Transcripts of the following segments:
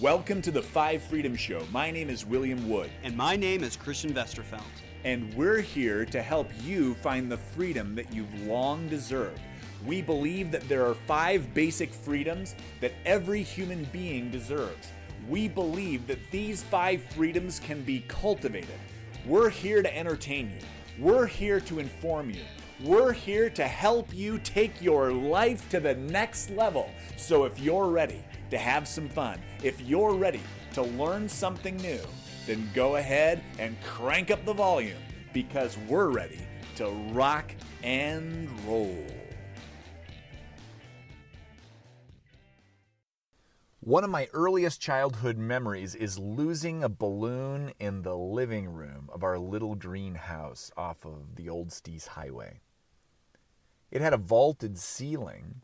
Welcome to the Five Freedom Show. My name is William Wood, And my name is Christian Westerfeld. and we're here to help you find the freedom that you've long deserved. We believe that there are five basic freedoms that every human being deserves. We believe that these five freedoms can be cultivated. We're here to entertain you. We're here to inform you. We're here to help you take your life to the next level. So if you're ready to have some fun, if you're ready to learn something new, then go ahead and crank up the volume because we're ready to rock and roll. One of my earliest childhood memories is losing a balloon in the living room of our little green house off of the Old Steese Highway. It had a vaulted ceiling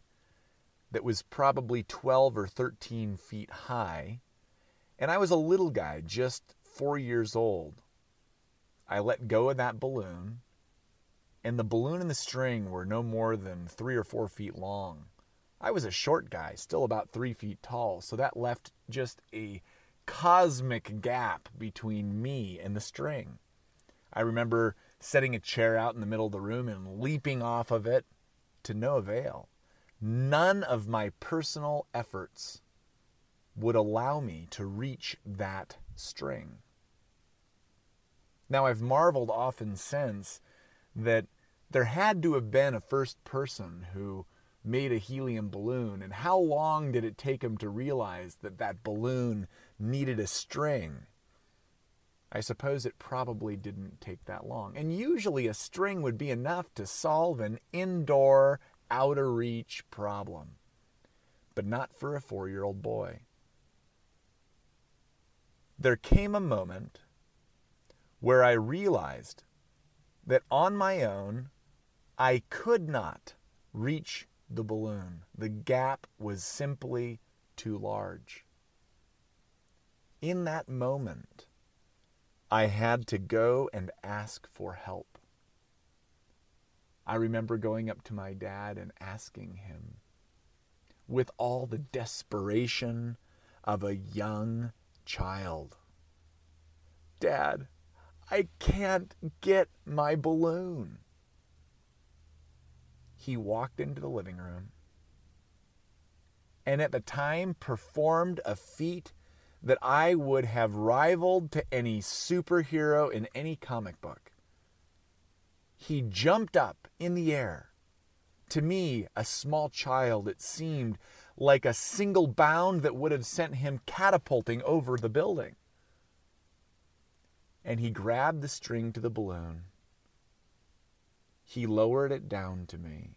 that was probably 12 or 13 feet high, and I was a little guy, just four years old. I let go of that balloon, and the balloon and the string were no more than three or four feet long. I was a short guy, still about three feet tall, so that left just a cosmic gap between me and the string. I remember setting a chair out in the middle of the room and leaping off of it to no avail. None of my personal efforts would allow me to reach that string. Now, I've marveled often since that there had to have been a first person who made a helium balloon, and how long did it take him to realize that that balloon needed a string? I suppose it probably didn't take that long. And usually a string would be enough to solve an indoor, out of reach problem, but not for a four year old boy. There came a moment where I realized that on my own, I could not reach the balloon. The gap was simply too large. In that moment, I had to go and ask for help. I remember going up to my dad and asking him, with all the desperation of a young child, Dad, I can't get my balloon. He walked into the living room and at the time performed a feat that I would have rivaled to any superhero in any comic book. He jumped up in the air. To me, a small child, it seemed like a single bound that would have sent him catapulting over the building. And he grabbed the string to the balloon. He lowered it down to me.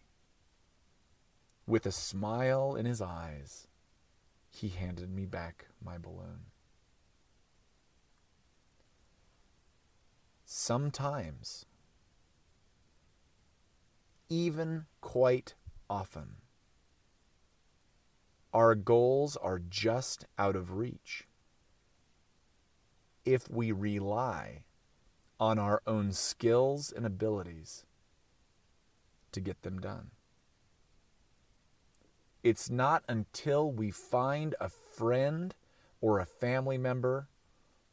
With a smile in his eyes, he handed me back my balloon. Sometimes, even quite often, our goals are just out of reach if we rely on our own skills and abilities to get them done. It's not until we find a friend or a family member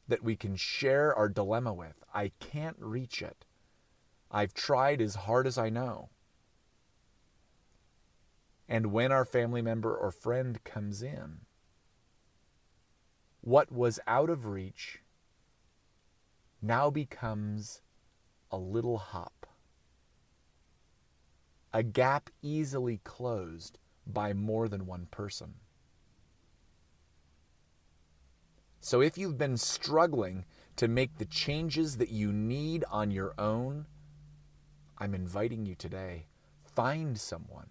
that we can share our dilemma with. I can't reach it. I've tried as hard as I know. And when our family member or friend comes in, what was out of reach now becomes a little hop, a gap easily closed by more than one person. So if you've been struggling to make the changes that you need on your own, I'm inviting you today. Find someone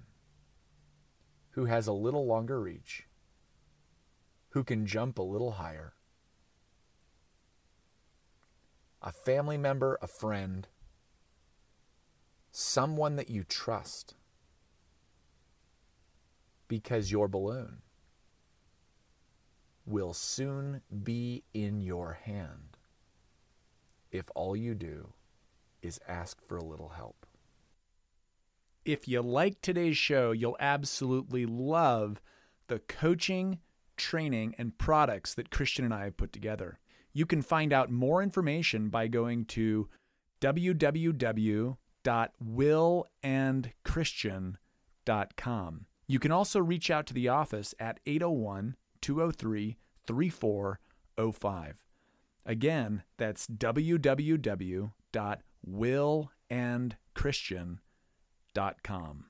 who has a little longer reach, who can jump a little higher. A family member, a friend, someone that you trust because your balloon will soon be in your hand if all you do is ask for a little help. If you like today's show, you'll absolutely love the coaching training, and products that Christian and I have put together. You can find out more information by going to www.willandchristian.com. You can also reach out to the office at 801 203 3405. Again, that's www.willandchristian.com.